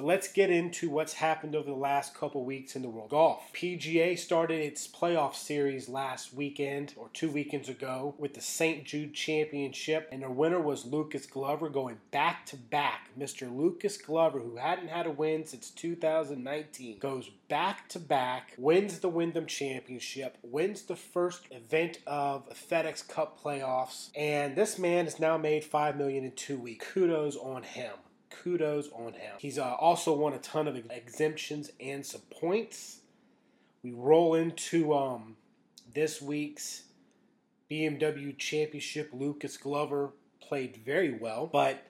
But let's get into what's happened over the last couple weeks in the world golf. PGA started its playoff series last weekend or two weekends ago with the St. Jude Championship, and the winner was Lucas Glover going back to back. Mr. Lucas Glover, who hadn't had a win since 2019, goes back to back, wins the Wyndham Championship, wins the first event of FedEx Cup playoffs, and this man has now made five million in two weeks. Kudos on him kudos on him. He's uh, also won a ton of exemptions and some points. We roll into um, this week's BMW Championship. Lucas Glover played very well, but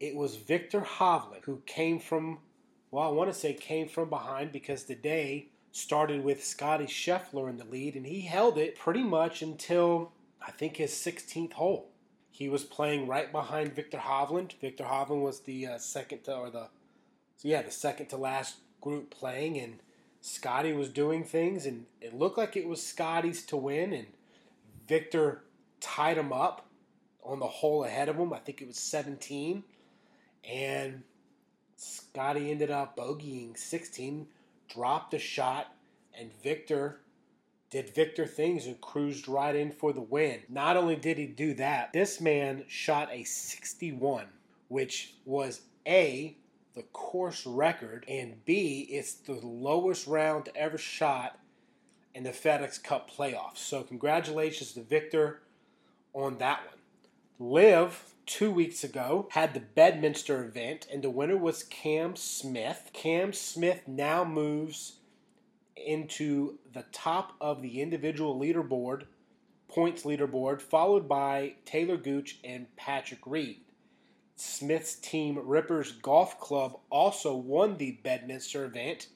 it was Viktor Hovland who came from, well, I want to say came from behind because the day started with Scottie Scheffler in the lead, and he held it pretty much until I think his 16th hole. He was playing right behind Viktor Hovland. Viktor Hovland was the uh, second to, or the, so yeah, the second to last group playing, and Scottie was doing things, and it looked like it was Scottie's to win, and Viktor tied him up on the hole ahead of him. I think it was 17, and Scottie ended up bogeying 16, dropped a shot, and Viktor did Viktor things and cruised right in for the win. Not only did he do that, this man shot a 61, which was A, the course record, and B, it's the lowest round ever shot in the FedEx Cup playoffs. So, congratulations to Viktor on that one. LIV two weeks ago had the Bedminster event, and the winner was Cam Smith. Cam Smith now moves into the top of the individual leaderboard, points leaderboard, followed by Taylor Gooch and Patrick Reed. Smith's team, Rippers Golf Club, also won the Bedminster event,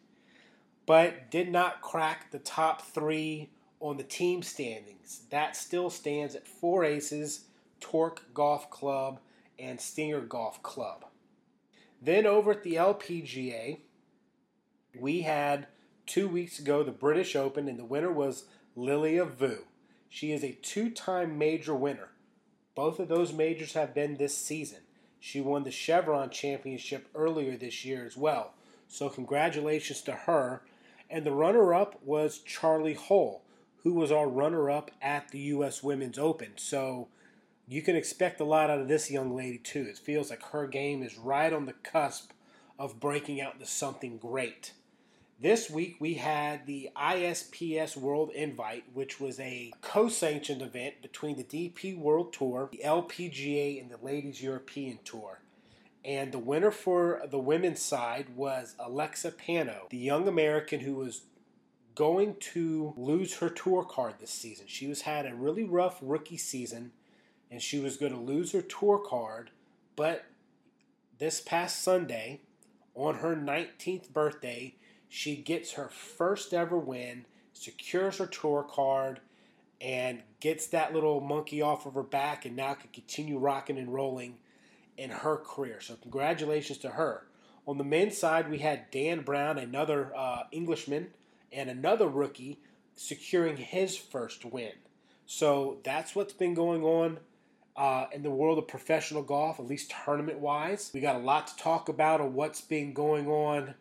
but did not crack the top three on the team standings. That still stands at four aces, Torque Golf Club and Stinger Golf Club. Then over at the LPGA, we had two weeks ago the British Open, and the winner was Lilia Vu. She is a two time major winner. Both of those majors have been this season. She won the Chevron Championship earlier this year as well. So, congratulations to her. And the runner up was Charley Hull, who was our runner up at the U.S. Women's Open. So, you can expect a lot out of this young lady, too. It feels like her game is right on the cusp of breaking out into something great. This week we had the ISPS World Invite, which was a co sanctioned event between the DP World Tour, the LPGA, and the Ladies European Tour. And the winner for the women's side was Alexa Pano, the young American who was going to lose her tour card this season. She was had a really rough rookie season and she was going to lose her tour card, but this past Sunday on her 19th birthday, she gets her first ever win, secures her tour card, and gets that little monkey off of her back, and now can continue rocking and rolling in her career. So, congratulations to her. On the men's side, we had Dan Brown, another uh, Englishman, and another rookie securing his first win. So, that's what's been going on uh, in the world of professional golf, at least tournament wise. We got a lot to talk about on what's been going on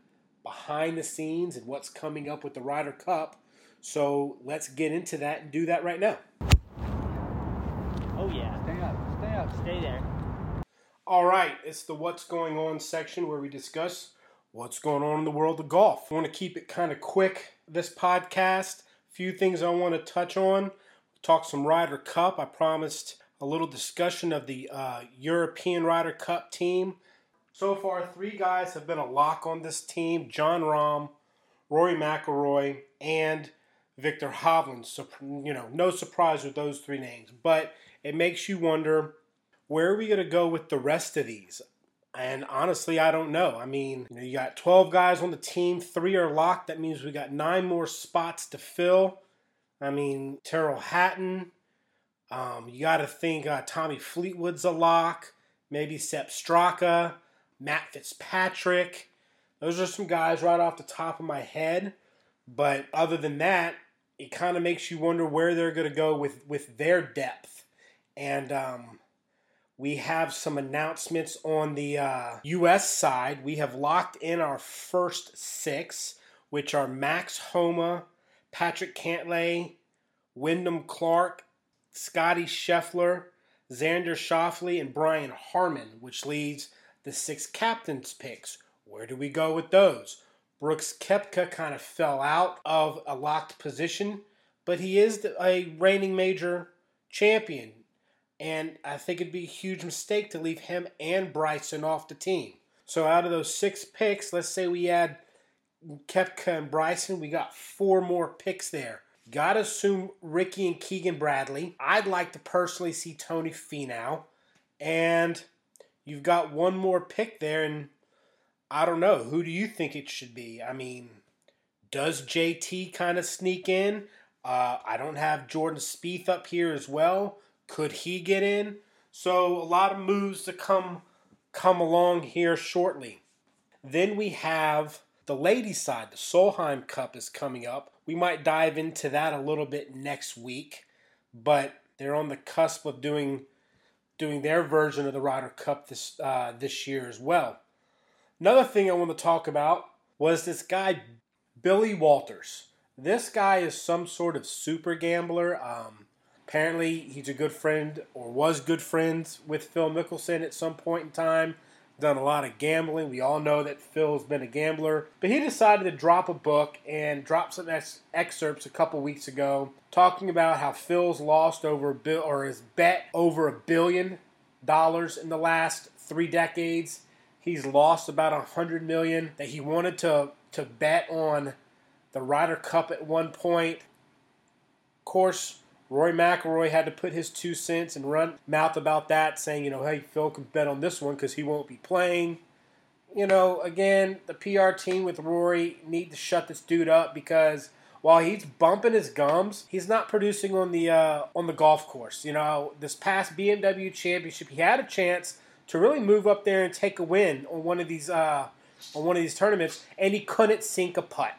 behind the scenes and what's coming up with the Ryder Cup. So let's get into that and do that right now. Oh, yeah. Stay up, stay up. Stay there. All right, it's the What's Going On section where we discuss what's going on in the world of golf. I want to keep it kind of quick this podcast. A few things I want to touch on. Talk some Ryder Cup. I promised a little discussion of the uh, European Ryder Cup team so far, three guys have been a lock on this team Jon Rahm, Rory McIlroy, and Viktor Hovland. So, you know, no surprise with those three names. But it makes you wonder where are we going to go with the rest of these? And honestly, I don't know. I mean, you know, you got 12 guys on the team, three are locked. That means we got nine more spots to fill. I mean, Tyrrell Hatton. Um, you got to think uh, Tommy Fleetwood's a lock. Maybe Sepp Straka. Matt Fitzpatrick. Those are some guys right off the top of my head. But other than that, it kind of makes you wonder where they're going to go with, with their depth. And um, we have some announcements on the uh, U.S. side. We have locked in our first six, which are Max Homa, Patrick Cantlay, Wyndham Clark, Scottie Scheffler, Xander Schauffele, and Brian Harman, which leads the six captains' picks. Where do we go with those? Brooks Koepka kind of fell out of a locked position, but he is a reigning major champion. And I think it'd be a huge mistake to leave him and Bryson off the team. So out of those six picks, let's say we add Koepka and Bryson, we got four more picks there. Gotta assume Rickie and Keegan Bradley. I'd like to personally see Tony Finau. And you've got one more pick there, and I don't know. Who do you think it should be? I mean, does JT kind of sneak in? Uh, I don't have Jordan Spieth up here as well. Could he get in? So a lot of moves to come come along here shortly. Then we have the ladies' side. The Solheim Cup is coming up. We might dive into that a little bit next week, but they're on the cusp of doing doing their version of the Ryder Cup this uh, this year as well. Another thing I want to talk about was this guy Billy Walters. This guy is some sort of super gambler. Um, apparently, he's a good friend or was good friends with Phil Mickelson at some point in time. Done a lot of gambling. We all know that Phil's been a gambler, but he decided to drop a book and drop some ex- excerpts a couple weeks ago talking about how Phil's lost over a bill or has bet over a billion dollars in the last three decades. He's lost about a hundred million that he wanted to to bet on the Ryder Cup at one point. Of course, Rory McIlroy had to put his two cents and run mouth about that, saying, you know, hey, Phil can bet on this one because he won't be playing. You know, again, the PR team with Rory need to shut this dude up because while he's bumping his gums, he's not producing on the uh, on the golf course. You know, this past BMW Championship, he had a chance to really move up there and take a win on one of these uh, on one of these tournaments, and he couldn't sink a putt.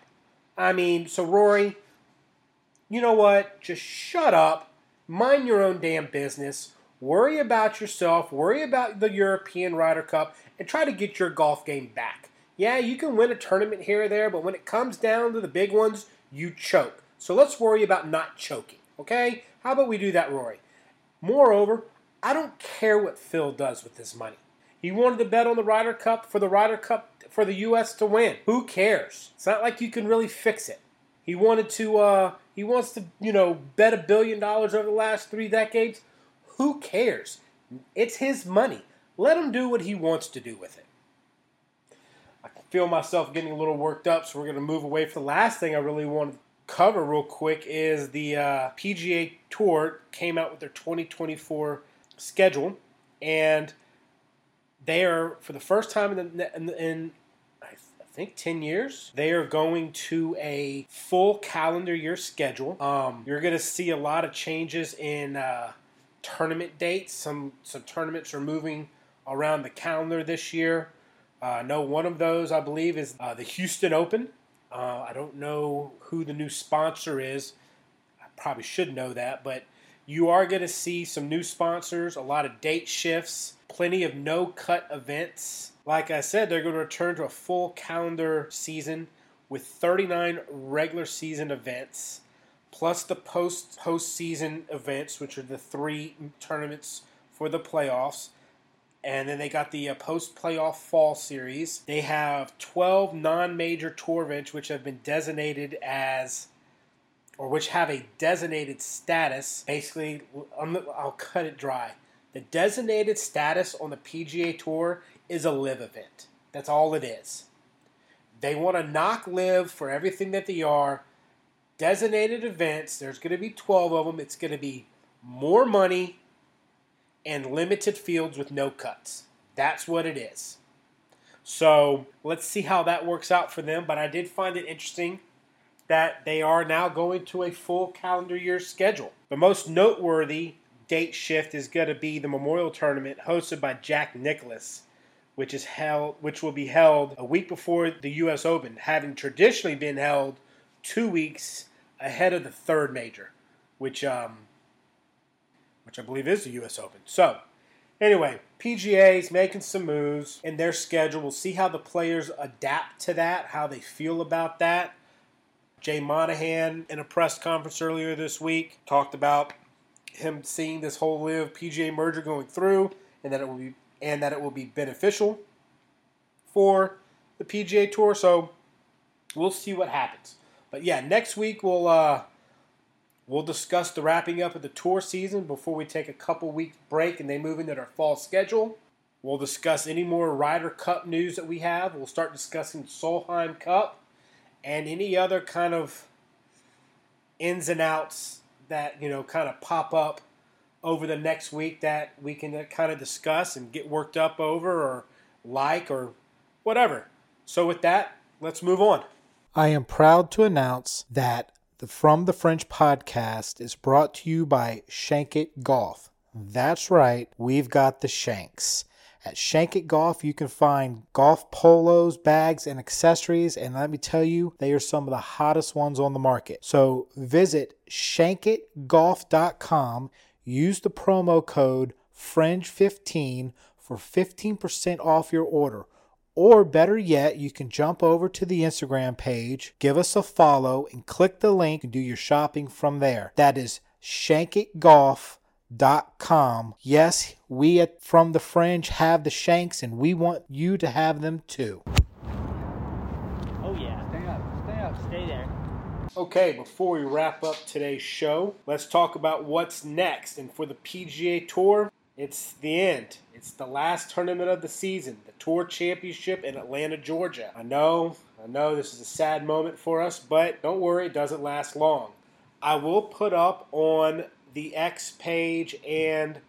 I mean, so Rory, you know what? Just shut up, mind your own damn business, worry about yourself, worry about the European Ryder Cup, and try to get your golf game back. Yeah, you can win a tournament here or there, but when it comes down to the big ones, you choke. So let's worry about not choking, okay? How about we do that, Rory? Moreover, I don't care what Phil does with this money. He wanted to bet on the Ryder Cup for the Ryder Cup for the U.S. to win. Who cares? It's not like you can really fix it. He wanted to. Uh, he wants to, you know, bet a billion dollars over the last three decades. Who cares? It's his money. Let him do what he wants to do with it. I feel myself getting a little worked up, so we're going to move away from the last thing I really want to cover real quick is the uh, PGA Tour came out with their 2024 schedule, and they are for the first time in, the, in, in I think 10 years, they are going to a full calendar year schedule. Um, you're going to see a lot of changes in uh, tournament dates. Some some tournaments are moving around the calendar this year. Uh, no, one of those I believe is uh, the Houston Open. Uh, I don't know who the new sponsor is. I probably should know that, but you are going to see some new sponsors, a lot of date shifts, plenty of no cut events. Like I said, they're going to return to a full calendar season with 39 regular season events, plus the post postseason events, which are the three tournaments for the playoffs. And then they got the uh, post playoff fall series. They have 12 non major tour events, which have been designated as or which have a designated status. Basically, I'll cut it dry. The designated status on the PGA Tour is a LIV event. That's all it is. They want to knock LIV for everything that they are. Designated events, there's going to be 12 of them. It's going to be more money and limited fields with no cuts. That's what it is. So let's see how that works out for them. But I did find it interesting that they are now going to a full calendar year schedule. The most noteworthy date shift is going to be the Memorial Tournament hosted by Jack Nicklaus, which is held which will be held a week before the US Open, having traditionally been held 2 weeks ahead of the third major, which um which I believe is the US Open. So, Anyway, PGA's making some moves in their schedule. We'll see how the players adapt to that, how they feel about that. Jay Monahan, in a press conference earlier this week, talked about him seeing this whole LIV PGA merger going through, and that it will be and that it will be beneficial for the PGA Tour. So we'll see what happens. But yeah, next week we'll uh, we'll discuss the wrapping up of the tour season before we take a couple week break and they move into their fall schedule. We'll discuss any more Ryder Cup news that we have. We'll start discussing Solheim Cup and any other kind of ins and outs that you know kind of pop up over the next week that we can uh, kind of discuss and get worked up over or like or whatever. So with that, let's move on. I am proud to announce that the From the Fringe podcast is brought to you by Shankit Golf. That's right, we've got the Shanks. At Shankit Golf, you can find golf polos, bags, and accessories, and let me tell you, they are some of the hottest ones on the market. So visit shankitgolf.com, use the promo code FRINGE15 for 15% off your order. Or better yet, you can jump over to the Instagram page, give us a follow, and click the link and do your shopping from there. That is shankitgolf.com. Yes, we at From the Fringe have the Shanks, and we want you to have them too. Oh yeah. Stay up. Stay up. Stay there. Okay, before we wrap up today's show, let's talk about what's next. And for the PGA Tour, it's the end. It's the last tournament of the season, the Tour Championship in Atlanta, Georgia. I know, I know this is a sad moment for us, but don't worry, it doesn't last long. I will put up on the X page and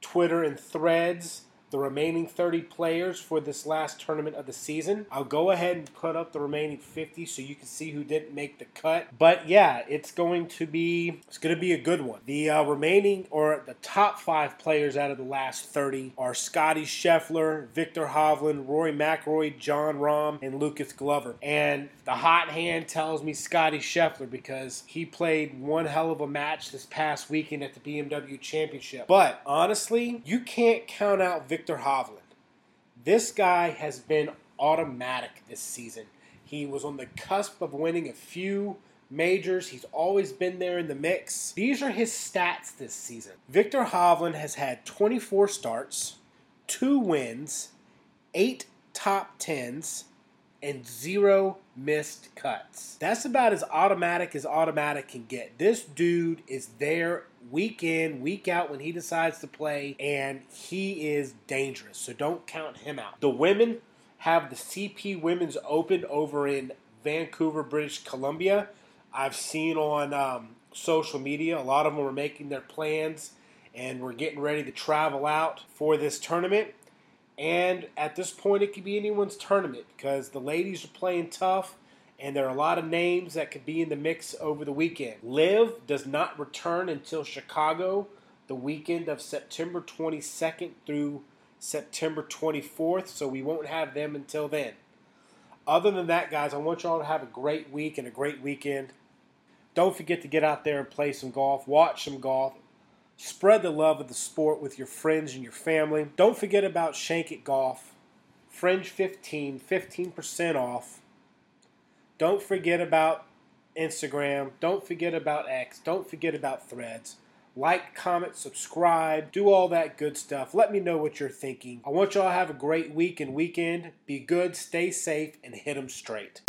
Twitter and threads the remaining 30 players for this last tournament of the season. I'll go ahead and put up the remaining 50 so you can see who didn't make the cut. But yeah, it's going to be it's going to be a good one. The uh, remaining or the top 5 players out of the last 30 are Scottie Scheffler, Viktor Hovland, Rory McIlroy, Jon Rahm, and Lucas Glover. And the hot hand tells me Scottie Scheffler because he played one hell of a match this past weekend at the BMW Championship. But honestly, you can't count out Viktor Viktor Hovland. This guy has been automatic this season. He was on the cusp of winning a few majors. He's always been there in the mix. These are his stats this season. Viktor Hovland has had 24 starts, two wins, eight top tens, and zero missed cuts. That's about as automatic as automatic can get. This dude is there week in, week out when he decides to play, and he is dangerous. So don't count him out. The women have the CP Women's Open over in Vancouver, British Columbia. I've seen on um, social media a lot of them are making their plans and we're getting ready to travel out for this tournament. And at this point, it could be anyone's tournament because the ladies are playing tough and there are a lot of names that could be in the mix over the weekend. LIV does not return until Chicago the weekend of September 22nd through September 24th, so we won't have them until then. Other than that, guys, I want y'all to have a great week and a great weekend. Don't forget to get out there and play some golf, watch some golf, spread the love of the sport with your friends and your family. Don't forget about Shank It Golf, Fringe 15, 15% off. Don't forget about Instagram. Don't forget about X. Don't forget about threads. Like, comment, subscribe, do all that good stuff. Let me know what you're thinking. I want y'all to have a great week and weekend. Be good, stay safe, and hit them straight.